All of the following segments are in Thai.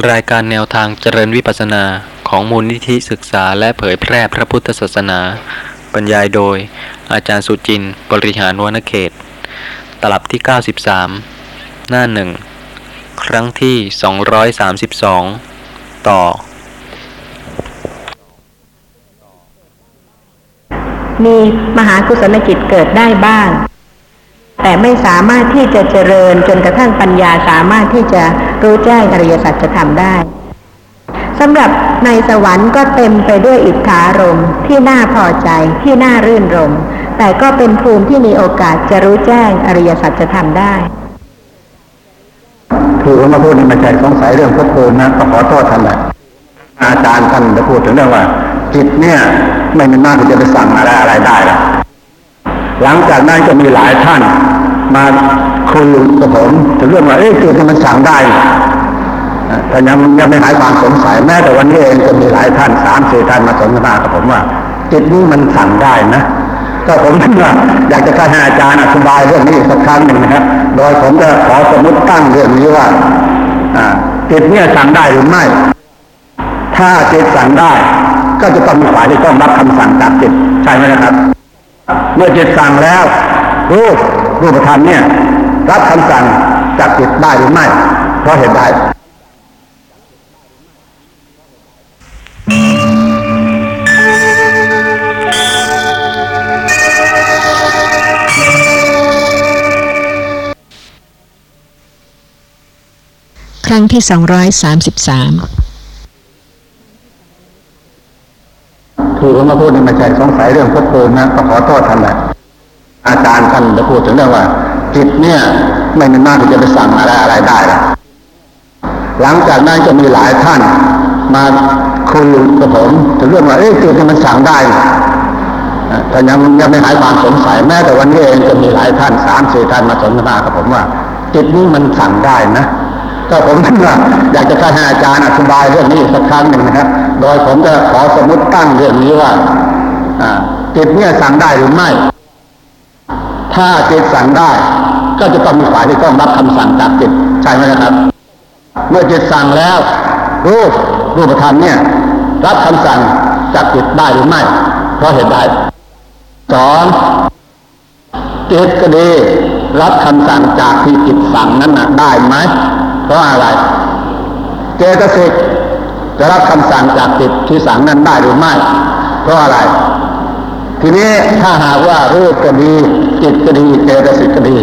รายการแนวทางเจริญวิปัสสนาของมูลนิธิศึกษาและเผยแพร่พระพุทธศาสนา บรรยายโดย อาจารย์สุจินต์บริหารวณเขต ตลับที่ 93 หน้าหนึ่ง ครั้งที่ 232 ต่อ มีมหากุศลจิตเกิดได้บ้าง แต่ไม่สามารถที่จะเจริญจนกระทั่งปัญญาสามารถที่จะรู้แจ้งอริยสัจธรรมได้สำหรับในสวรรค์ก็เต็มไปด้วยอิทธารมที่น่าพอใจที่น่ารื่นรมแต่ก็เป็นภูมิที่มีโอกาสจะรู้แจ้งอริยสัจธรรมได้ คือผมมาพูดนี่ม่ใช่สงสัยเรื่องพระภูมินะก็ขอโทษท่านแหละอาจารย์ท่านจะพูดถึงเรื่องว่าจิตเนี่ย ไม่มีหน้าที่จะไปสั่งอะไรอะไรได้ละ หลังจากนั้นก็มีหลายท่าน มาคุยกับผมถึงเรื่องว่าเอ๊ะจิตเนี่มันสั่งได้แต่ยังยังไม่หายความสงสัยแม้แต่วันนี้เองก็มีหลายท่านสามสี่ท่านมาสนทนากับผมว่าจิตนี้มันสั่งได้นะก็ผมคิดว่าอยากจะให้อาจารย์อธิบายเรื่องนี้สักครั้งหนึ่งนะครับโดยผมจะขอสมมติตั้งเรื่องนี้ว่าจิตเนี่ยสั่งได้หรือไม่ ถ้าจิตสั่งได้ ก็จะต้องมีฝ่ายที่ต้องรับคำสั่งจากจิตใช่ไหมนะครับ เมื่อจิตสั่งแล้วรูปรูปธรรมเนี่ย รับคำสั่งจากจิตได้หรือไม่ เพราะเหตุใดครั้งที่233 คือผมมาพูดนี่ไม่ใช่สงสัยเรื่องพระภูมินะก็ขอโทษท่านแหละอาจารย์ท่านจะพูดถึงเรื่องว่าจิตเนี่ยไม่มีหน้าที่จะไปสั่งอะไรอะไรได้ละหลังจากนั้นก็มีหลายท่านมาคุยกับผมถึงเรื่องว่าเอ๊ะจิตนี่มันสั่งได้แต่ยังยังไม่หายความสงสัยแม้แต่วันนี้เองก็มีหลายท่านสามสี่ท่านมาสนทนากับผมว่า จิตนี้มันสั่งได้นะก็ผมว่าอยากจะให้อาจารย์อธิบายเรื่องนี้อีกสักครั้งหนึ่งนะครับ โดยผมจะขอสมมติตั้งเรื่องนี้ว่าจิตเนี่ยสั่งได้หรือไม่ ถ้าจิตสั่งได้ ก็จะต้องมีฝ่ายที่ต้องรับคำสั่งจากจิตใช่ไหมนะครับ เมื่อจิตสั่งแล้ว รูปรูปธรรมเนี่ย รับคำสั่งจากจิตได้หรือไม่ เพราะเหตุใดสองจิตก็ดีรับคำสั่งจากที่จิตสั่งนั้นนะได้ไหมเพราะอะไร เจตสิก จะรับคำสั่งจากจิตที่สั่งนั้นได้หรือไม่เพราะอะไร ทีนี้ถ้าหากว่ารูปก็ดีจิตก็ดีเจตสิกก็ดี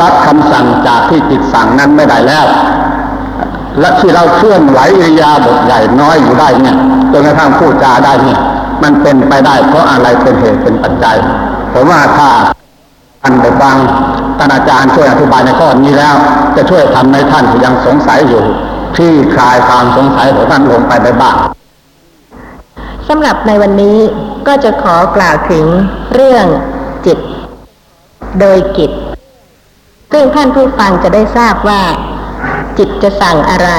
รับคำสั่งจากที่จิตสั่งนั้นไม่ได้แล้ว และที่เราเคลื่อนไหวอิริยาบถใหญ่น้อยอยู่ได้เนี่ยจนกระทั่งพูดจาได้เนี่ยมันเป็นไปได้เพราะอะไรเป็นเหตุเป็นปัจจัยผมว่าถ้าท่านได้ฟังท่านอาจารย์ช่วยอธิบายในข้อนี้แล้ว จะช่วยทำให้ท่านที่ยังสงสัยอยู่ ที่คลายความสงสัยของท่านลงไปได้บ้างสำหรับในวันนี้ก็จะขอกล่าวถึงเรื่องจิต โดยกิจ ซึ่งท่านผู้ฟังจะได้ทราบว่า จิตจะสั่งอะไร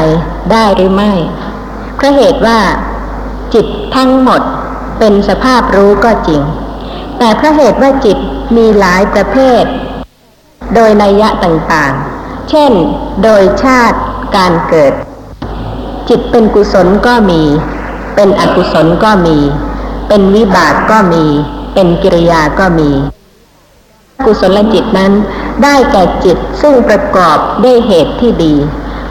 ได้หรือไม่เพราะเหตุว่า จิตทั้งหมดเป็นสภาพรู้ก็จริง แต่เพราะเหตุว่าจิตมีหลายประเภท โดยนัยยะต่างๆ เช่น โดยชาติ การเกิด จิตเป็นกุศลก็มี เป็นอกุศลก็มี เป็นวิบากก็มี เป็นกิริยาก็มี กุศลจิตนั้นได้แก่จิตซึ่งประกอบด้วยเหตุที่ดี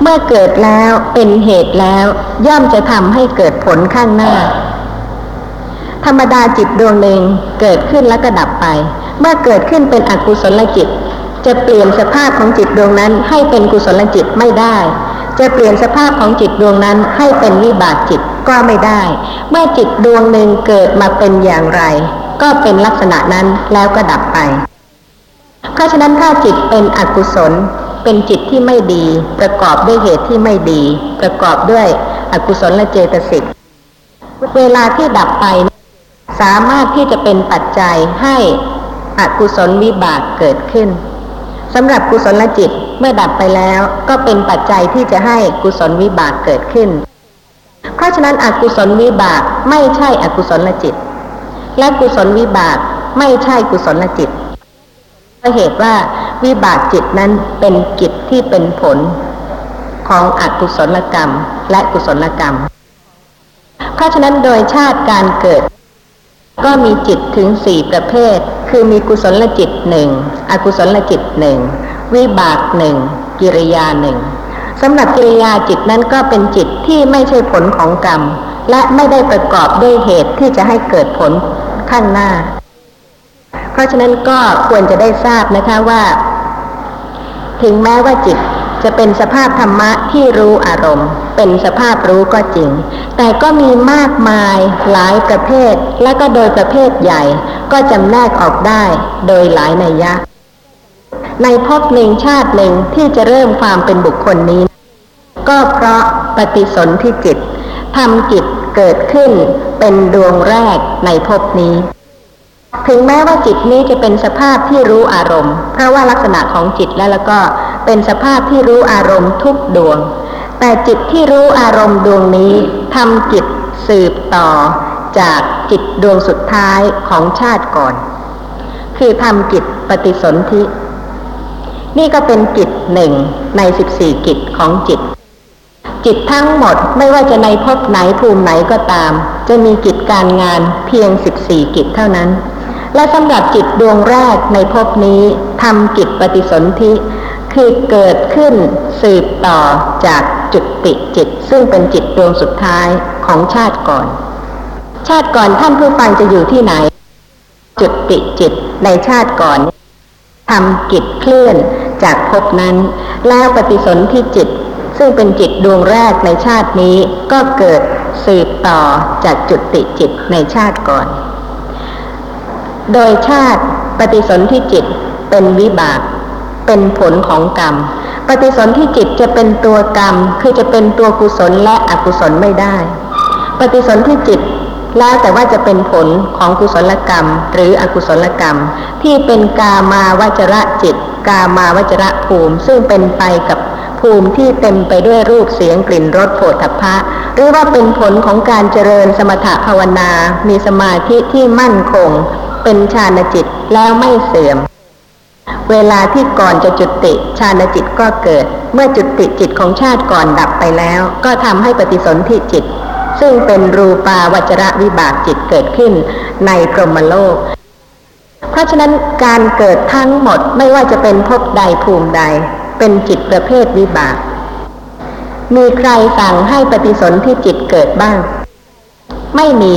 เมื่อเกิดแล้วเป็นเหตุแล้ว ย่อมจะทำให้เกิดผลข้างหน้า ธรรมดาจิตดวงหนึ่งเกิดขึ้นแล้วก็ดับไป เมื่อเกิดขึ้นเป็นอกุศลจิตจะเปลี่ยนสภาพของจิตดวงนั้นให้เป็นกุศลจิตไม่ได้ จะเปลี่ยนสภาพของจิตดวงนั้นให้เป็นวิบากจิตก็ไม่ได้ เมื่อจิตดวงหนึ่งเกิดมาเป็นอย่างไร ก็เป็นลักษณะนั้นแล้วก็ดับไป เพราะฉะนั้นถ้าจิตเป็นอกุศล เป็นจิตที่ไม่ดี ประกอบด้วยเหตุที่ไม่ดี ประกอบด้วยอกุศลและเจตสิกเวลาที่ดับไป สามารถที่จะเป็นปัจจัยให้อกุศลวิบากเกิดขึ้นสำหรับกุศลจิต เมื่อดับไปแล้วก็เป็นปัจจัยที่จะให้กุศลวิบากเกิดขึ้น เพราะฉะนั้นอกุศลวิบากไม่ใช่อกุศลจิต และกุศลวิบากไม่ใช่กุศลจิตเพราะเหตุว่าวิบากจิตนั้นเป็นกิจที่เป็นผลของอกุศลกรรมและกุศลกรรม เพราะฉะนั้นโดยชาติการเกิด ก็มีจิตถึงสี่ประเภท คือมีกุศลจิตหนึ่งอกุศลจิตหนึ่ง วิบากหนึ่งกิริยาหนึ่งสำหรับกิริยาจิตนั้นก็เป็นจิตที่ไม่ใช่ผลของกรรม และไม่ได้ประกอบด้วยเหตุที่จะให้เกิดผลข้างหน้า เพราะฉะนั้นก็ควรจะได้ทราบนะคะว่า ถึงแม้ว่าจิตจะเป็นสภาพธรรมะที่รู้อารมณ์ เป็นสภาพรู้ก็จริง แต่ก็มีมากมายหลายประเภท และก็โดยประเภทใหญ่ ก็จำแนกออกได้โดยหลายนัยยะ ในภพหนึ่งชาติหนึ่งที่จะเริ่มความเป็นบุคคลนี้ ก็เพราะปฏิสนธิจิตทำจิตเกิดขึ้นเป็นดวงแรกในภพนี้ ถึงแม้ว่าจิตนี้จะเป็นสภาพที่รู้อารมณ์ เพราะว่าลักษณะของจิตแล้วแล้วก็เป็นสภาพที่รู้อารมณ์ทุกดวง แต่จิตที่รู้อารมณ์ดวงนี้ทำจิตสืบต่อจากจิตดวงสุดท้ายของชาติก่อน คือทำจิตปฏิสนธิ นี่ก็เป็นจิตหนึ่งในสิบสี่กิจของจิต จิตทั้งหมดไม่ว่าจะในภพไหนภูมิไหนก็ตาม จะมีกิจการงานเพียงสิบสี่กิจเท่านั้น และสำหรับจิตดวงแรกในภพนี้ทำกิจปฏิสนธิคือเกิดขึ้นสืบต่อจากจุดติจิต ซึ่งเป็นจิตดวงสุดท้ายของชาติก่อน ชาติก่อนท่านผู้ฟังจะอยู่ที่ไหน จุดติจิตในชาติก่อน ทำกิจเคลื่อนจากภพนั้น แล้วปฏิสนธิจิต ซึ่งเป็นจิตดวงแรกในชาตินี้ก็เกิดสืบต่อจากจุติจิตในชาติก่อน โดยชาติปฏิสนธิจิตเป็นวิบาก เป็นผลของกรรม ปฏิสนธิจิตจะเป็นตัวกรรม คือจะเป็นตัวกุศลและอกุศลไม่ได้ ปฏิสนธิจิต แล้วแต่ว่าจะเป็นผลของกุศลกรรม หรืออกุศลกรรม ที่เป็นกามาวจระจิต กามาวจระภูมิ ซึ่งเป็นไปกับภูมิที่เต็มไปด้วยรูปเสียงกลิ่นรสโผฏฐัพพะ หรือว่าเป็นผลของการเจริญสมถะภาวนา มีสมาธิที่มั่นคง เป็นฌานจิตแล้วไม่เสื่อม เวลาที่ก่อนจะจุติฌานจิตก็เกิด เมื่อจุติจิตของชาติก่อนดับไปแล้ว ก็ทำให้ปฏิสนธิจิต ซึ่งเป็นรูปาวจระวิบากจิตเกิดขึ้นในพรหมโลก เพราะฉะนั้นการเกิดทั้งหมดไม่ว่าจะเป็นภพใดภูมิใด เป็นจิตประเภทวิบาก มีใครสั่งให้ปฏิสนธิจิตเกิดบ้าง ไม่มี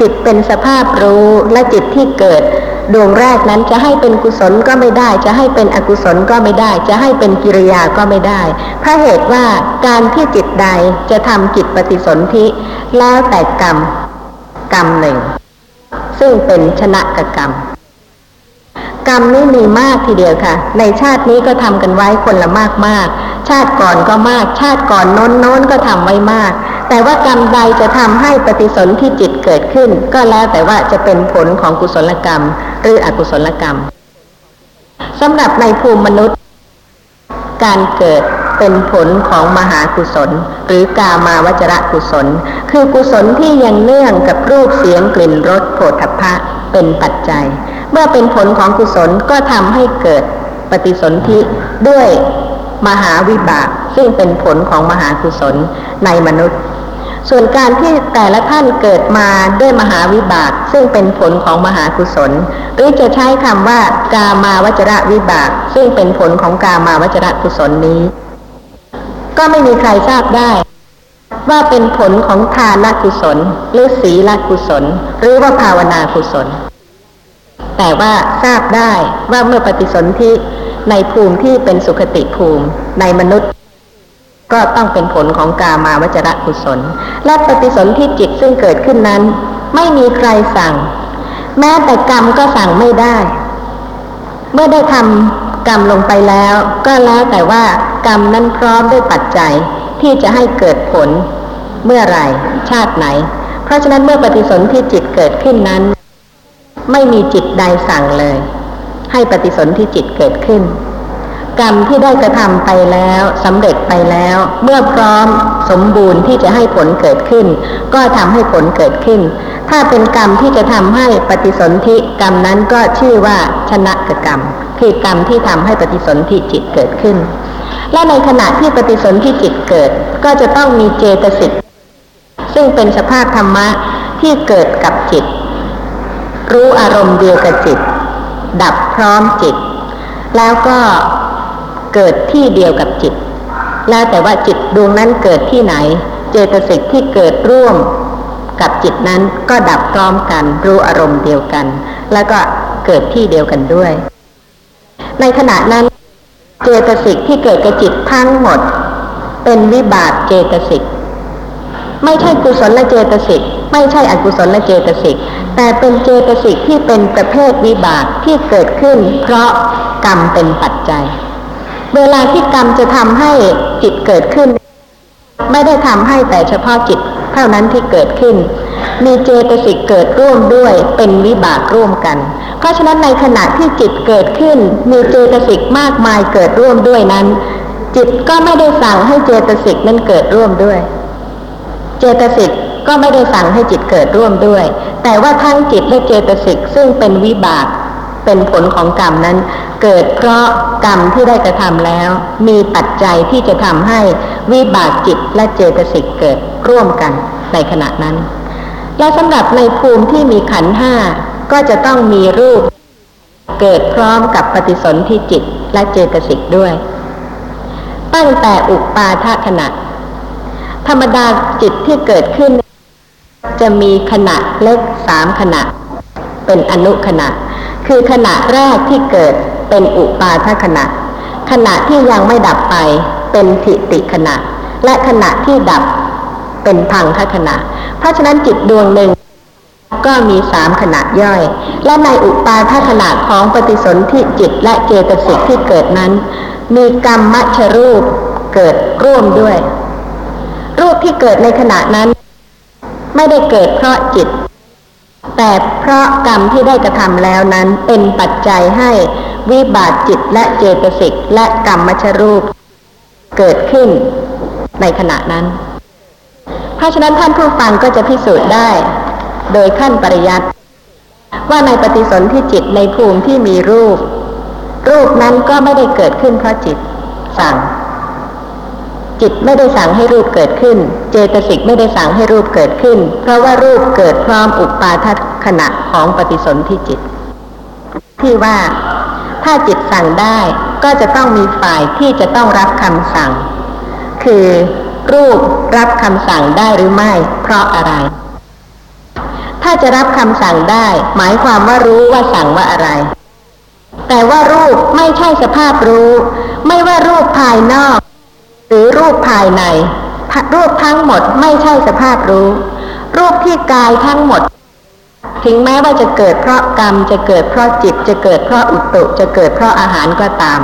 จิตเป็นสภาพรู้และจิตที่เกิด ดวงแรกนั้นจะให้เป็นกุศลก็ไม่ได้ จะให้เป็นอกุศลก็ไม่ได้ จะให้เป็นกิริยาก็ไม่ได้เพราะเหตุว่าการที่จิตใดจะทำจิตปฏิสนธิแล้วแต่กรรม กรรมหนึ่ง ซึ่งเป็นชนะกกรรม กรรมนี้มีมากทีเดียวค่ะ ในชาตินี้ก็ทำกันไว้คนละมากมากชาติก่อนก็มาก ชาติก่อนโน้นโน้นก็ทำไว้มาก แต่ว่ากรรมใดจะทำให้ปฏิสนธิจิตเกิดขึ้น ก็แล้วแต่ว่าจะเป็นผลของกุศลกรรม หรืออกุศลกรรมสำหรับในภูมิมนุษย์ การเกิดเป็นผลของมหากุศล หรือกามาวจระกุศล คือกุศลที่ยังเนื่องกับรูปเสียงกลิ่นรสโผฏฐัพพะเป็นปัจจัย เมื่อเป็นผลของกุศลก็ทำให้เกิดปฏิสนธิด้วยมหาวิบาก ซึ่งเป็นผลของมหากุศลในมนุษย์ ส่วนการที่แต่ละท่านเกิดมาด้วยมหาวิบาก ซึ่งเป็นผลของมหากุศล หรือจะใช้คำว่ากามาวจระวิบาก ซึ่งเป็นผลของกามาวจระกุศลนี้ ก็ไม่มีใครทราบได้ว่าเป็นผลของทานกุศล หรือศีลกุศล หรือว่าภาวนากุศล แต่ว่าทราบได้ว่าเมื่อปฏิสนธิในภูมิที่เป็นสุขติภูมิในมนุษย์ ก็ต้องเป็นผลของกามาวจระกุศล และปฏิสนธิจิตซึ่งเกิดขึ้นนั้น ไม่มีใครสั่ง แม้แต่กรรมก็สั่งไม่ได้ เมื่อได้ทำกรรมลงไปแล้ว ก็แล้วแต่ว่ากรรมนั้นพร้อมด้วยปัจจัยที่จะให้เกิดผลเมื่อไหร่ชาติไหน เพราะฉะนั้นเมื่อปฏิสนธิจิตเกิดขึ้นนั้น ไม่มีจิตใดสั่งเลย ให้ปฏิสนธิจิตเกิดขึ้น กรรมที่ได้กระทำไปแล้วสำเร็จไปแล้ว เมื่อพร้อมสมบูรณ์ที่จะให้ผลเกิดขึ้น ก็ทำให้ผลเกิดขึ้น ถ้าเป็นกรรมที่จะทำให้ปฏิสนธิกรรมนั้นก็ชื่อว่าชนะกกรรม คือกรรมที่ทำให้ปฏิสนธิจิตเกิดขึ้น และในขณะที่ปฏิสนธิจิตเกิด ก็จะต้องมีเจตสิกซึ่งเป็นสภาพธรรมะที่เกิดกับจิต รู้อารมณ์เดียวกับจิต ดับพร้อมจิต แล้วก็เกิดที่เดียวกับจิต แล้วแต่ว่าจิตดวงนั้นเกิดที่ไหน เจตสิกที่เกิดร่วมกับจิตนั้นก็ดับพร้อมกัน รู้อารมณ์เดียวกัน แล้วก็เกิดที่เดียวกันด้วย ในขณะนั้น เจตสิกที่เกิดกับจิตทั้งหมด เป็นวิบากเจตสิกไม่ใช่กุศลและเจตสิก ไม่ใช่อกุศลและเจตสิก แต่เป็นเจตสิกที่เป็นประเภทวิบากที่เกิดขึ้น เพราะกรรมเป็นปัจจัย เวลาที่กรรมจะทำให้จิตเกิดขึ้น ไม่ได้ทำให้แต่เฉพาะจิตเท่านั้นที่เกิดขึ้น มีเจตสิกเกิดร่วมด้วยเป็นวิบากร่วมกัน เพราะฉะนั้นในขณะที่จิตเกิดขึ้น มีเจตสิกมากมายเกิดร่วมด้วยนั้น จิตก็ไม่ได้สั่งให้เจตสิกนั้นเกิดร่วมด้วย เจตสิก ก็ไม่ได้สั่งให้จิตเกิดร่วมด้วย แต่ว่าทั้งจิตและเจตสิกซึ่งเป็นวิบากเป็นผลของกรรมนั้น เกิดเพราะกรรมที่ได้กระทำแล้ว มีปัจจัยที่จะทำให้วิบากจิตและเจตสิกเกิดร่วมกันในขณะนั้น และสำหรับในภูมิที่มีขันห้าก็จะต้องมีรูป เกิดพร้อมกับปฏิสนธิจิตและเจตสิกด้วย ตั้งแต่อุปาทขณะ ธรรมดาจิตที่เกิดขึ้น จะมีขณะเล็กสามขณะ เป็นอนุขณะ คือขณะแรกที่เกิดเป็นอุปาทขณะ ขณะที่ยังไม่ดับไปเป็นทิติขณะ และขณะที่ดับเป็นพังคขณะ เพราะฉะนั้นจิตดวงหนึ่งก็มีสามขณะย่อย และในอุปาทขณะของปฏิสนธิจิตและเจตสิกที่เกิดนั้น มีกรรมมัชรูปเกิดร่วมด้วย รูปที่เกิดในขณะนั้น ไม่ได้เกิดเพราะจิต แต่เพราะกรรมที่ได้กระทำแล้วนั้นเป็นปัจจัยให้วิบากจิตและเจตสิกและกรรมมชรูป เกิดขึ้นในขณะนั้น เพราะฉะนั้นท่านผู้ฟังก็จะพิสูจน์ได้ โดยขั้นปริยัติว่าในปฏิสนธิจิตในภูมิที่มีรูป รูปนั้นก็ไม่ได้เกิดขึ้นเพราะจิตสั่ง จิตไม่ได้สั่งให้รูปเกิดขึ้น เจตสิกไม่ได้สั่งให้รูปเกิดขึ้น เพราะว่ารูปเกิดพร้อมอุปาทขณะของปฏิสนธิจิต ที่ว่าถ้าจิตสั่งได้ก็จะต้องมีฝ่ายที่จะต้องรับคำสั่ง คือรูปรับคำสั่งได้หรือไม่ เพราะอะไร ถ้าจะรับคำสั่งได้ หมายความว่ารู้ว่าสั่งว่าอะไร แต่ว่ารูปไม่ใช่สภาพรู้ ไม่ว่ารูปภายนอก หรือรูปภายใน รูปทั้งหมดไม่ใช่สภาพรู้ รูปที่กายทั้งหมด ถึงแม้ว่าจะเกิดเพราะกรรมจะเกิดเพราะจิตจะเกิดเพราะอุตุจะเกิดเพราะอาหารก็ตาม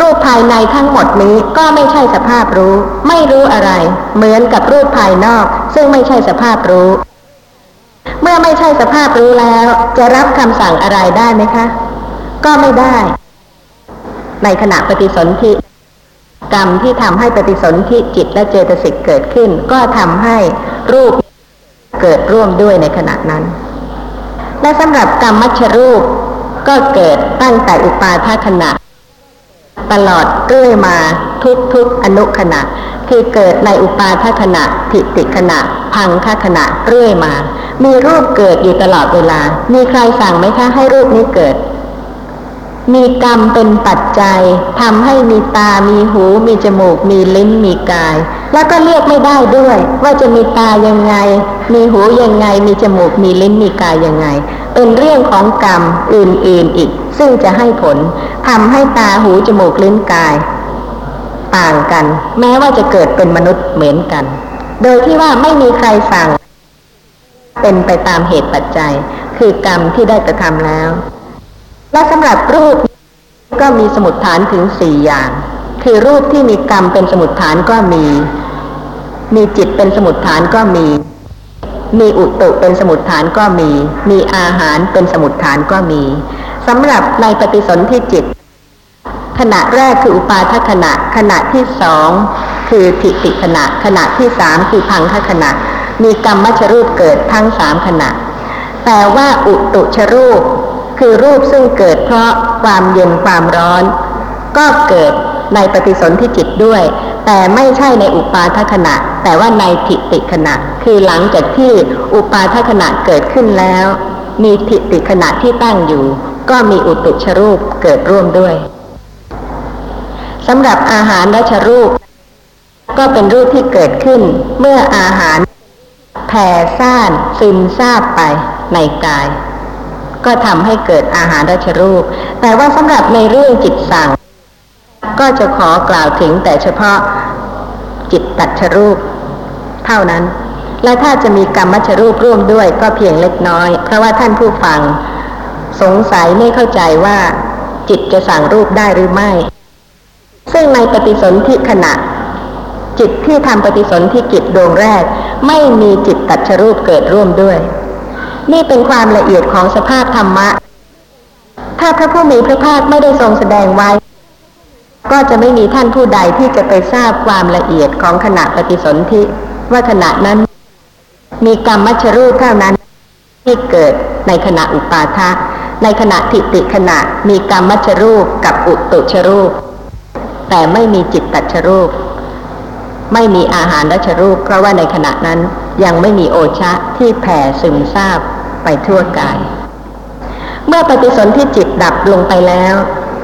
รูปภายในทั้งหมดนี้ก็ไม่ใช่สภาพรู้ ไม่รู้อะไร เหมือนกับรูปภายนอก ซึ่งไม่ใช่สภาพรู้ เมื่อไม่ใช่สภาพรู้แล้ว จะรับคำสั่งอะไรได้ไหมคะ ก็ไม่ได้ ในขณะปฏิสนธิ กรรมที่ทำให้ปฏิสนธิจิตและเจตสิกเกิดขึ้น ก็ทำให้รูปเกิดร่วมด้วยในขณะนั้น และสำหรับกรรมมัชรูปก็เกิดตั้งแต่อุปาทขณะ ตลอดเรื่อยมาทุกทุกอนุขณะ คือเกิดในอุปาทขณะทิติขณะ พังคขณะเรื่อยมา มีรูปเกิดอยู่ตลอดเวลา มีใครสั่งไหมคะให้รูปนี้เกิด มีกรรมเป็นปัจจัยทำให้มีตา มีหู มีจมูก มีลิ้น มีกาย แล้วก็เลือกไม่ได้ด้วย ว่าจะมีตายังไง มีหูยังไง มีจมูก มีลิ้น มีกายยังไง เป็นเรื่องของกรรมอื่นๆอีก ซึ่งจะให้ผลทำให้ตา หู จมูก ลิ้น กาย ต่างกัน แม้ว่าจะเกิดเป็นมนุษย์เหมือนกัน โดยที่ว่าไม่มีใครสั่ง เป็นไปตามเหตุปัจจัย คือกรรมที่ได้กระทำแล้ว และสำหรับรูปก็มีสมุดฐานถึงสี่อย่าง คือรูปที่มีกรรมเป็นสมุดฐานก็มี มีจิตเป็นสมุดฐานก็มี มีอุตุเป็นสมุดฐานก็มี มีอาหารเป็นสมุดฐานก็มีสำหรับในปฏิสนธิจิต ขณะแรกคืออุปาทขณะ ขณะที่สองคือทิติขณะ ขณะที่สามคือพังคขณะ มีกรรมมชรูปเกิดทั้งสามขณะ แต่ว่าอุตุชรูป คือรูปซึ่งเกิดเพราะความเย็นความร้อน ก็เกิดในปฏิสนธิจิตด้วย แต่ไม่ใช่ในอุปาทขณะ แต่ว่าในทิติขณะ คือหลังจากที่อุปาทขณะเกิดขึ้นแล้ว มีทิติขณะที่ตั้งอยู่ ก็มีอุตุชรูปเกิดร่วมด้วยสำหรับอาหารรัชรูป ก็เป็นรูปที่เกิดขึ้น เมื่ออาหารแผ่ซ่านซึมซาบไปในกาย ก็ทำให้เกิดอาหารรัชรูป แต่ว่าสำหรับในเรื่องจิตสั่ง ก็จะขอกล่าวถึงแต่เฉพาะจิตตัดชรูป เท่านั้น และถ้าจะมีกรรมชรูปร่วมด้วยก็เพียงเล็กน้อย เพราะว่าท่านผู้ฟัง สงสัยไม่เข้าใจว่า จิตจะสั่งรูปได้หรือไม่ ซึ่งในปฏิสนธิขณะ จิตที่ทำปฏิสนธิกิจดวงแรก ไม่มีจิตตัดชรูปเกิดร่วมด้วย นี่เป็นความละเอียดของสภาพธรรมะ ถ้าพระผู้มีพระภาคไม่ได้ทรงแสดงไว้ ก็จะไม่มีท่านผู้ใดที่จะไปทราบความละเอียดของขณะปฏิสนธิว่าขณะนั้น มีกรรมมัชรูปเท่านั้น ที่เกิดในขณะอุปาทะในขณะทิติขณะมีกรรมมัชรูปกับอุตุชรูป แต่ไม่มีจิตตัชรูป ไม่มีอาหารรัชรูป เพราะว่าในขณะนั้นยังไม่มีโอชะที่แผ่ซึมซาบไปทั่วกาย เมื่อปฏิสนธิจิตดับลงไปแล้ว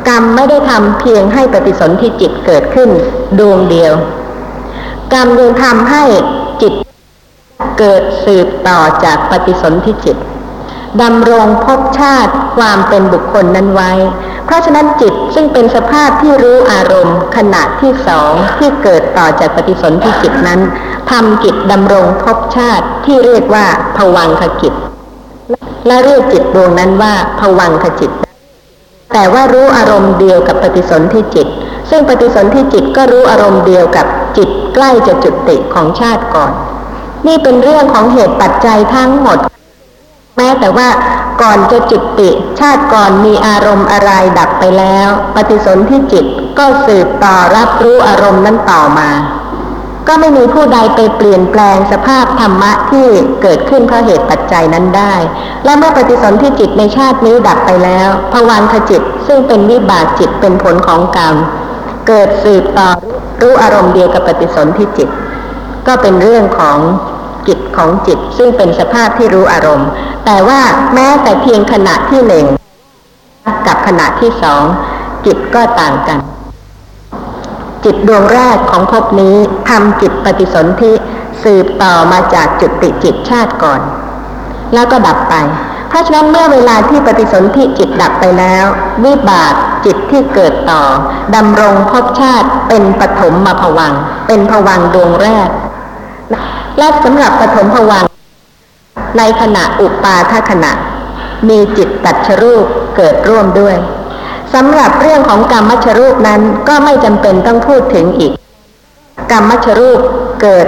กรรมไม่ได้ทำเพียงให้ปฏิสนธิจิตเกิดขึ้นดวงเดียว กรรมยังทำให้จิตเกิดสืบต่อจากปฏิสนธิจิต ดำรงภพชาติความเป็นบุคคลนั้นไว้ เพราะฉะนั้นจิตซึ่งเป็นสภาพที่รู้อารมณ์ ขณะที่สองที่เกิดต่อจากปฏิสนธิจิตนั้นทำกิจดำรงภพชาติที่เรียกว่าผวังคกิจ และเรียกจิตดวงนั้นว่าผวังคจิต แต่ว่ารู้อารมณ์เดียวกับปฏิสนธิจิต ซึ่งปฏิสนธิจิตก็รู้อารมณ์เดียวกับจิตใกล้จะจุติของชาติก่อน นี่เป็นเรื่องของเหตุปัจจัยทั้งหมด แม้แต่ว่าก่อนจะจุติ ชาติก่อนมีอารมณ์อะไรดับไปแล้ว ปฏิสนธิจิตก็สืบต่อรับรู้อารมณ์นั้นต่อมา ก็ไม่มีผู้ใดไปเปลี่ยนแปลงสภาพธรรมะที่เกิดขึ้นเพราะเหตุปัจจัยนั้นได้ และเมื่อปฏิสนธิจิตในชาตินี้ดับไปแล้วภวังคจิตซึ่งเป็นวิบากจิตเป็นผลของกรรม เกิดสืบต่อรู้อารมณ์เดียวกับปฏิสนธิจิต ก็เป็นเรื่องของ จิตของจิต ซึ่งเป็นสภาพที่รู้อารมณ์ แต่ว่าแม้แต่เพียงขณะที่หนึ่งกับขณะที่สองจิตก็ต่างกัน จิตดวงแรกของภพนี้ทำจิตปฏิสนธิสืบต่อมาจากจุติจิตชาติก่อน แล้วก็ดับไป เพราะฉะนั้นเมื่อเวลาที่ปฏิสนธิจิตดับไปแล้ว วิบากจิตที่เกิดต่อดำรงภพชาติเป็นปฐมมาภวัง เป็นภวังดวงแรก และสำหรับปฐมภวังในขณะอุปาทขณะ มีจิตตัดชรูปเกิดร่วมด้วยสำหรับเรื่องของกรรมมัชรูปนั้นก็ไม่จำเป็นต้องพูดถึงอีก กรรมมัชรูปเกิด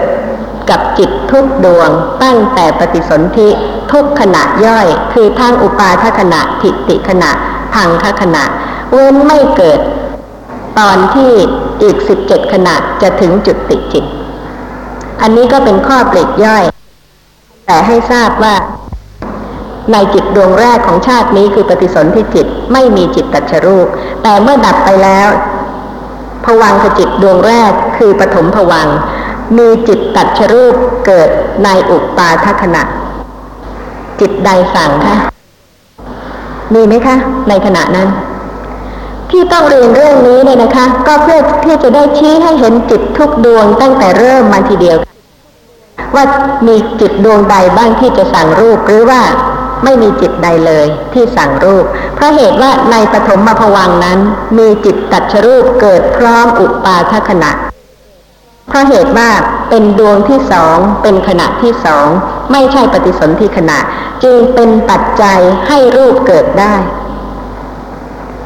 กับจิตทุกดวงตั้งแต่ปฏิสนธิทุกขณะย่อย คือทั้งอุปาทขณะทิติขณะพังคขณะ เว้นไม่เกิด ตอนที่อีกสิบเจ็ดขณะจะถึงจุดติจิต อันนี้ก็เป็นข้อปลีกย่อย แต่ให้ทราบว่า ในจิตดวงแรกของชาตินี้คือปฏิสนธิจิตไม่มีจิตตัชรูป แต่เมื่อดับไปแล้วผวังจิตดวงแรกคือปฐมผวังมีจิตตัชรูปเกิดในอุปาทขณะ จิตใดสั่งคะมีไหมคะ ในขณะนั้น ที่ต้องเรียนเรื่องนี้เนี่ยนะคะ ก็เพื่อที่จะได้ชี้ให้เห็นจิตทุกดวงตั้งแต่เริ่มมาทีเดียว ว่ามีจิตดวงใดบ้างที่จะสั่งรูปหรือว่าไม่มีจิตใดเลยที่สั่งรูป เพราะเหตุว่าในปฐมมภวังนั้น มีจิตตัดชรูปเกิดพร้อมอุปาทขณะ เพราะเหตุว่าเป็นดวงที่สองเป็นขณะที่สองไม่ใช่ปฏิสนธิขณะ จึงเป็นปัจจัยให้รูปเกิดได้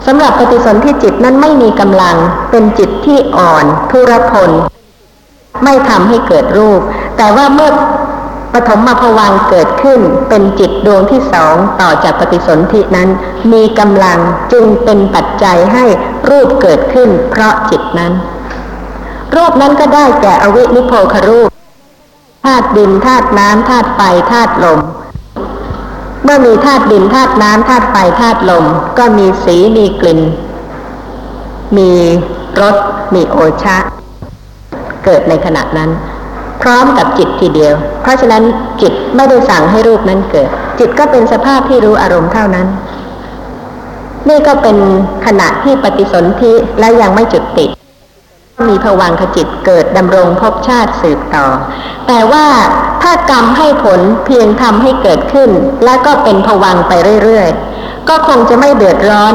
สำหรับปฏิสนธิจิตนั้นไม่มีกำลังเป็นจิตที่อ่อน ทุรพล ไม่ทำให้เกิดรูป แต่ว่าเมื่อปฐมมภวังเกิดขึ้น เป็นจิตดวงที่สองต่อจากปฏิสนธินั้น มีกำลังจึงเป็นปัจจัยให้รูปเกิดขึ้น เพราะจิตนั้น รูปนั้นก็ได้แก่อวินิโพครูปธาตุดินธาตุน้ำธาตุไฟธาตุลม เมื่อมีธาตุดินธาตุน้ำธาตุไฟธาตุลม ก็มีสีมีกลิ่น มีรสมีโอชะ เกิดในขณะนั้น ร้อมกับจิตทีเดียว เพราะฉะนั้นจิตไม่ได้สั่งให้รูปนั้นเกิด จิตก็เป็นสภาพที่รู้อารมณ์เท่านั้น นี่ก็เป็นขณะที่ปฏิสนธิและยังไม่จุดติด มีภวังคจิตเกิดดำรงภพชาติสืบต่อ แต่ว่าถ้ากรรมให้ผลเพียงทำให้เกิดขึ้น และก็เป็นภวังไปเรื่อยๆ ก็คงจะไม่เดือดร้อน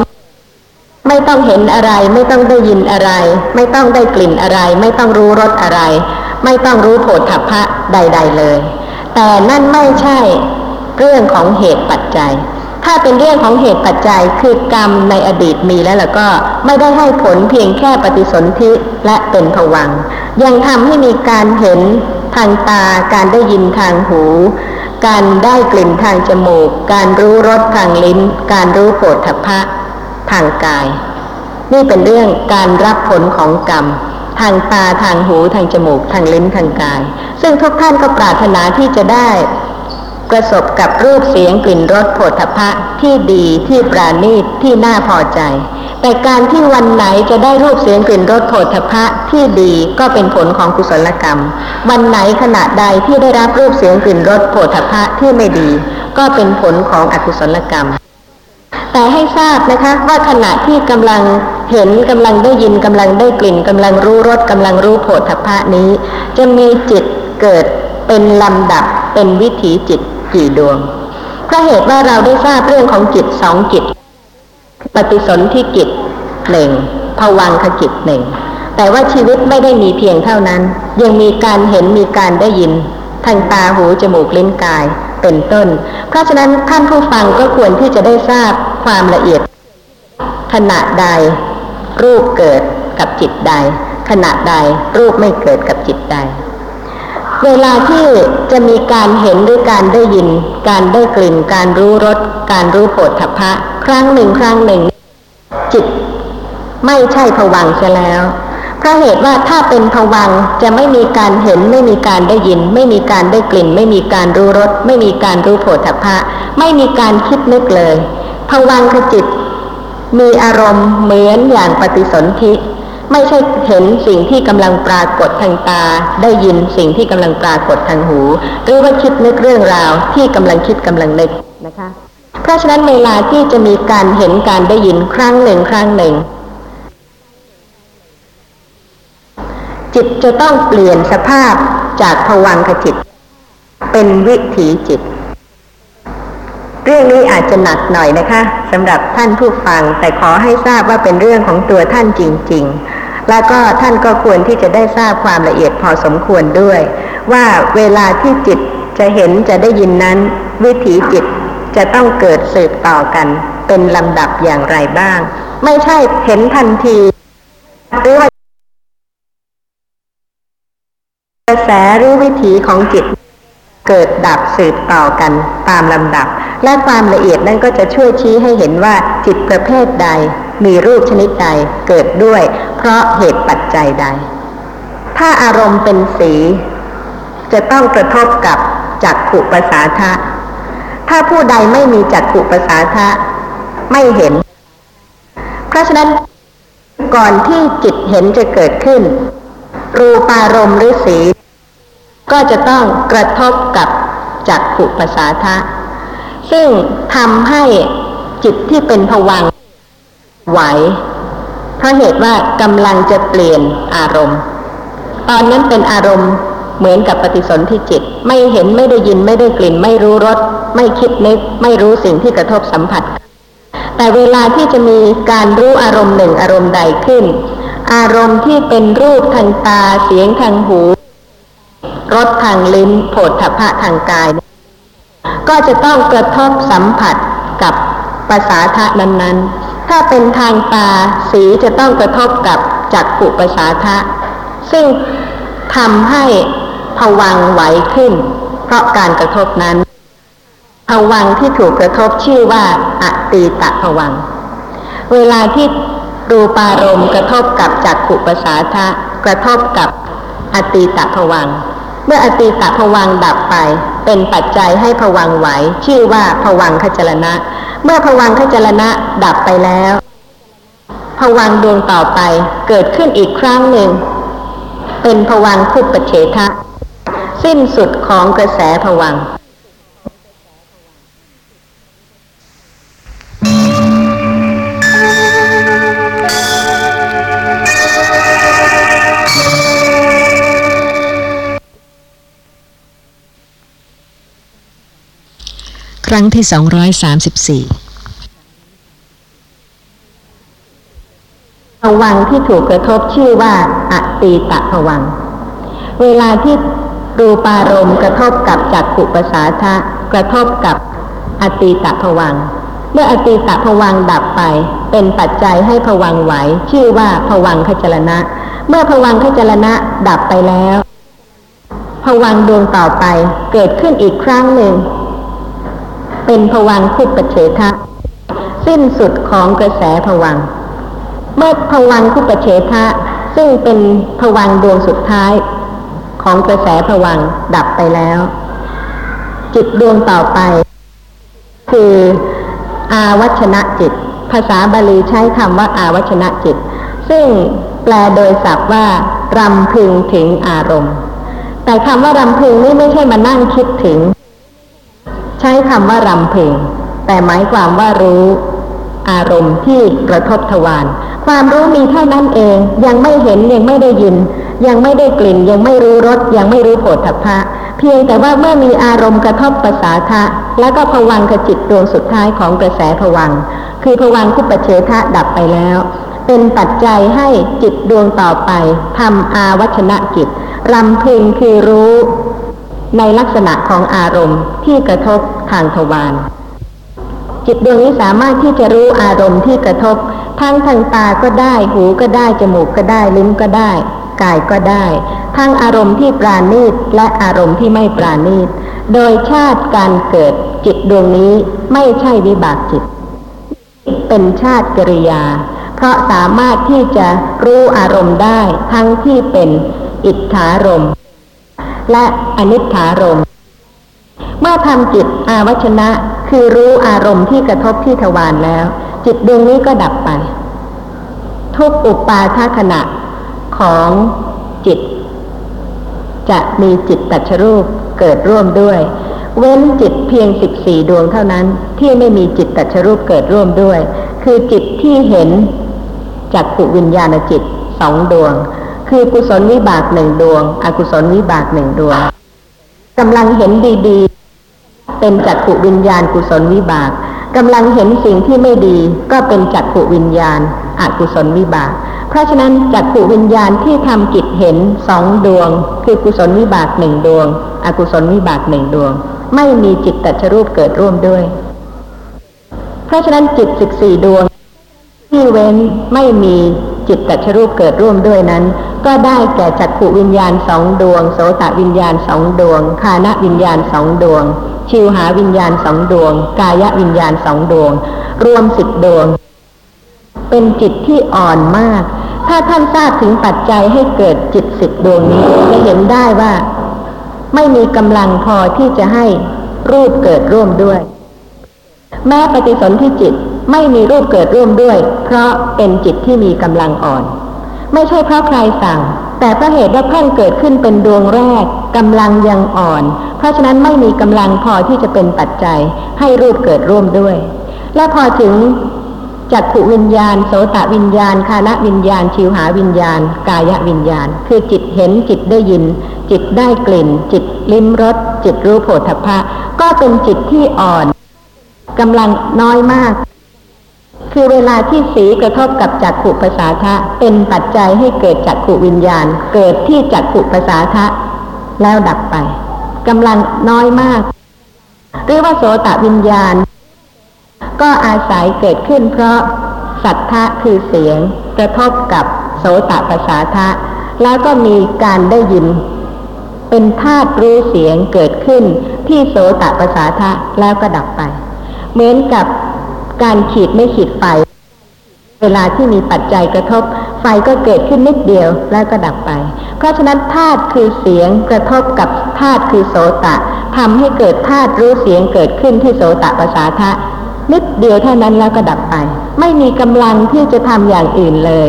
ไม่ต้องเห็นอะไร ไม่ต้องได้ยินอะไร ไม่ต้องได้กลิ่นอะไร ไม่ต้องรู้รสอะไร ไม่ต้องรู้โผฏฐัพพะใด ๆเลย แต่นั่นไม่ใช่เรื่องของเหตุปัจจัย ถ้าเป็นเรื่องของเหตุปัจจัยคือกรรมในอดีตมีแล้วแล่ะก็ไม่ได้ให้ผลเพียงแค่ปฏิสนธิและเป็นผวัง ยังทำให้มีการเห็นทางตา การได้ยินทางหูการได้กลิ่นทางจมูก การรู้รสทางลิ้น การรู้โผฏฐัพพะ ทางกาย นี่เป็นเรื่องการรับผลของกรรม ทางตาทางหูทางจมูก ทางลิ้นทางกาย ซึ่งทุกท่านก็ปรารถนาที่จะได้ ประสบกับรูปเสียงกลิ่นรสผฏฐัพะที่ดีที่ปราณีตที่น่าพอใจ แต่การที่วันไหนจะได้รูปเสียงกลิ่นรสผฏฐัพะที่ดีก็เป็นผลของกุศลกรรม วันไหนขณะใดที่ได้รับรูปเสียงกลิ่นรสผฏฐัพพะที่ไม่ดี ก็เป็นผลของอกุศลกรรม แต่ให้ทราบนะคะว่าขณะที่กำลังเห็นกำลังได้ยินกำลังได้กลิ่นกำลังรู้รสกำลังรู้โผฏฐัพพะนี้ จะมีจิตเกิดเป็นลำดับเป็นวิถีจิตกี่ดวงเพราะเหตุว่าเราได้ทราบเรื่องของจิตสองจิต ปฏิสนธิกิจหนึ่งภวังคกิจหนึ่งแต่ว่าชีวิตไม่ได้มีเพียงเท่านั้น ยังมีการเห็นมีการได้ยินทางตาหูจมูกลิ้นกายเป็นต้น เพราะฉะนั้นท่านผู้ฟังก็ควรที่จะได้ทราบ ความละเอียด ขณะใด รูปเกิดกับจิตใด ขณะใดรูปไม่เกิดกับจิตใด เวลาที่จะมีการเห็นหรือการได้ยิน การได้กลิ่น การรู้รสการรู้โผฏฐัพพะ ครั้งหนึ่งครั้งหนึ่ง จิต ไม่ใช่ผวังค์เสียแล้วเพราะเหตุว่าถ้าเป็นผวังจะไม่มีการเห็น ไม่มีการได้ยิน ไม่มีการได้กลิ่น ไม่มีการรู้รสไม่มีการรู้โผฏฐัพพะ ไม่มีการคิดนึกเลย ผวังคจิต มีอารมณ์เหมือนอย่างปฏิสนธิไม่ใช่เห็นสิ่งที่กำลังปรากฏทางตา ได้ยินสิ่งที่กำลังปรากฏทางหู หรือว่าคิดนึกเรื่องราวที่กำลังคิดกำลังนึกนะคะ เพราะฉะนั้นเวลาที่จะมีการเห็นการได้ยินครั้งหนึ่งครั้งหนึ่ง จิตจะต้องเปลี่ยนสภาพจากภวังคจิต เป็นวิถีจิต เรื่องนี้อาจจะหนักหน่อยนะคะสำหรับท่านผู้ฟัง แต่ขอให้ทราบว่าเป็นเรื่องของตัวท่านจริง ๆ แล้วก็ท่านก็ควรที่จะได้ทราบความละเอียดพอสมควรด้วย ว่าเวลาที่จิตจะเห็นจะได้ยินนั้น วิถีจิตจะต้องเกิดสืบต่อกัน เป็นลำดับอย่างไรบ้าง ไม่ใช่เห็นทันทีหรือว่ากระแสหรือวิถีของจิตเกิดดับสืบต่อกันตามลำดับ และความละเอียดนั้นก็จะช่วยชี้ให้เห็นว่าจิตประเภทใด มีรูปชนิดใดเกิดด้วย เพราะเหตุปัจจัยใด ถ้าอารมณ์เป็นสี จะต้องกระทบกับจักขุประสาทะ ถ้าผู้ใดไม่มีจักขุประสาทะไม่เห็น เพราะฉะนั้นก่อนที่จิตเห็นจะเกิดขึ้น รูปารมณ์หรือสี ก็จะต้องกระทบกับจักขุปสาทะ ซึ่งทำให้จิตที่เป็นผวังไหว เพราะเหตุว่ากำลังจะเปลี่ยนอารมณ์ ตอนนั้นเป็นอารมณ์เหมือนกับปฏิสนธิจิต ไม่เห็นไม่ได้ยินไม่ได้กลิ่น ไม่รู้รสไม่คิดนึก ไม่รู้สิ่งที่กระทบสัมผัส แต่เวลาที่จะมีการรู้อารมณ์หนึ่งอารมณ์ใดขึ้น อารมณ์ที่เป็นรูปทางตาเสียงทางหูรสทางลิ้นโผฏฐัพพะทางกาย ก็จะต้องกระทบสัมผัสกับภาษาทะนั้นๆ ถ้าเป็นทางตาสีจะต้องกระทบกับจักขุภาษาทะ ซึ่งทำให้ผวังไหวขึ้น เพราะการกระทบนั้นผวังที่ถูกกระทบชื่อว่าอตีตะผวัง เวลาที่รูปารมณ์กระทบกับจักขุภาษาทะ กระทบกับอตีตะผวัง เมื่ออตีตะผวังดับไป เป็นปัจจัยให้ผวังไหว ชื่อว่าผวังขจรณะ เมื่อผวังขจรณะดับไปแล้วผวังดวงต่อไปเกิดขึ้นอีกครั้งหนึ่ง เป็นผวังค์คุปเฉทะ สิ้นสุดของกระแสผวัง ครั้งที่ 234ผวังที่ถูกกระทบชื่อว่าอตีตะผวัง เวลาที่รูปารมณ์กระทบกับจักขุปสาทะกระทบกับอตีตะผวัง เมื่ออตีตะผวังดับไป เป็นปัจจัยให้ผวังไหว ชื่อว่าผวังคจรณะ เมื่อผวังคจรณะดับไปแล้วผวังดวงต่อไปเกิดขึ้นอีกครั้งหนึ่ง เป็นผวังคุปเฉทะ สิ้นสุดของกระแสผวัง เมื่อผวังคุปเฉทะ ซึ่งเป็นผวังดวงสุดท้ายของกระแสผวังดับไปแล้ว จิตดวงต่อไป คืออาวัชนะจิต ภาษาบาลีใช้คำว่าอาวัชนะจิต ซึ่งแปลโดยศัพท์ว่ารำพึงถึงอารมณ์ แต่คำว่ารำพึงนี่ไม่ใช่มานั่งคิดถึง ใช้คำว่ารำเพึงแต่หมายความว่ารู้ อารมณ์ที่กระทบทวารความรู้มีเท่านั้นเอง ยังไม่เห็นยังไม่ได้ยิน ยังไม่ได้กลิ่น ยังไม่รู้รสยังไม่รู้โผฏฐัพพะ เพียงแต่ว่าเมื่อมีอารมณ์กระทบประสาทะ แล้วก็ผวังขจิตดวงสุดท้ายของกระแสผวัง คือผวังคุปเฉทะดับไปแล้ว เป็นปัจจัยให้จิตดวงต่อไปทำอาวัชนะจิตรำพึงคือรู้ ในลักษณะของอารมณ์ที่กระทบทางทวารจิตดวงนี้สามารถที่จะรู้อารมณ์ที่กระทบทั้งทางตาก็ได้ หูก็ได้ จมูกก็ได้ ลิ้นก็ได้ กายก็ได้ ทั้งอารมณ์ที่ปราณีตและอารมณ์ที่ไม่ปราณีต โดยชาติการเกิดจิตดวงนี้ไม่ใช่วิบากจิต เป็นชาติกริยา เพราะสามารถที่จะรู้อารมณ์ได้ทั้งที่เป็นอิทธารมณ์ และอนิจฐารมเมื่อทำจิตอาวัชนะคือรู้อารมณ์ที่กระทบที่ทวารแล้ว จิตดวงนี้ก็ดับไป ทุกอุปาทขณะของจิต จะมีจิตตัชรูปเกิดร่วมด้วย เว้นจิตเพียงสิบสี่ดวงเท่านั้น ที่ไม่มีจิตตัชรูปเกิดร่วมด้วย คือจิตที่เห็นจากขุวิญญาณจิตสองดวง คือกุศลวิบากหนึ่งดวง อกุศลวิบากหนึ่งดวงกำลังเห็นดีๆ เป็นจักขุวิญญาณกุศลวิบากกำลังเห็นสิ่งที่ไม่ดีก็เป็นจักขุวิญญาณอกุศลวิบาก เพราะฉะนั้นจักขุวิญญาณที่ทำกิจเห็นสองดวง คือกุศลวิบากหนึ่งดวง อกุศลวิบากหนึ่งดวง ไม่มีจิตตัชรูปเกิดร่วมด้วย เพราะฉะนั้นจิตสิบสี่ดวง ที่เว้นไม่มี จิตตัชรูปเกิดร่วมด้วยนั้น ก็ได้แก่จักขุวิญญาณสองดวง โสตวิญญาณสองดวง คานวิญญาณสองดวง ชิวหาวิญญาณสองดวง กายวิญญาณสองดวง รวมสิบดวง เป็นจิตที่อ่อนมาก ถ้าท่านทราบถึงปัจจัยให้เกิดจิตสิบดวงนี้จะเห็นได้ว่า ไม่มีกำลังพอที่จะให้รูปเกิดร่วมด้วย แม้ปฏิสนธิจิต ไม่มีรูปเกิดร่วมด้วย เพราะเป็นจิตที่มีกำลังอ่อน ไม่ใช่เพราะใครสั่ง แต่เพราะเหตุว่าเพิ่งเกิดขึ้นเป็นดวงแรกกำลังยังอ่อน เพราะฉะนั้นไม่มีกำลังพอที่จะเป็นปัจจัย ให้รูปเกิดร่วมด้วย และพอถึงจักขุวิญญาณ โสตวิญญาณ คานวิญญาณ ชิวหาวิญญาณ กายวิญญาณ คือจิตเห็นจิตได้ยิน จิตได้กลิ่น จิตลิ้มรสจิตรู้โผฏฐัพพะ ก็เป็นจิตที่อ่อนกำลังน้อยมาก คือเวลาที่สีกระทบกับจักขุภาษาทะเป็นปัจจัยให้เกิดจักขุวิญญาณ เกิดที่จักขุภาษาทะแล้วดับไปกำลังน้อยมาก หรือว่าโสตวิญญาณ ก็อาศัยเกิดขึ้นเพราะสัทธะคือเสียง กระทบกับโสตภาษาทะแล้วก็มีการได้ยิน เป็นธาตุรู้เสียงเกิดขึ้นที่โสตภาษาทะแล้วก็ดับไป เหมือนกับ การขีดไม่ขีดไฟ เวลาที่มีปัจจัยกระทบ ไฟก็เกิดขึ้นนิดเดียวแล้วก็ดับไป เพราะฉะนั้นธาตุคือเสียงกระทบกับธาตุคือโสตะทำให้เกิดธาตุรู้เสียงเกิดขึ้นที่โสตะภาษาทะนิดเดียวเท่านั้นแล้วก็ดับไป ไม่มีกำลังที่จะทำอย่างอื่นเลย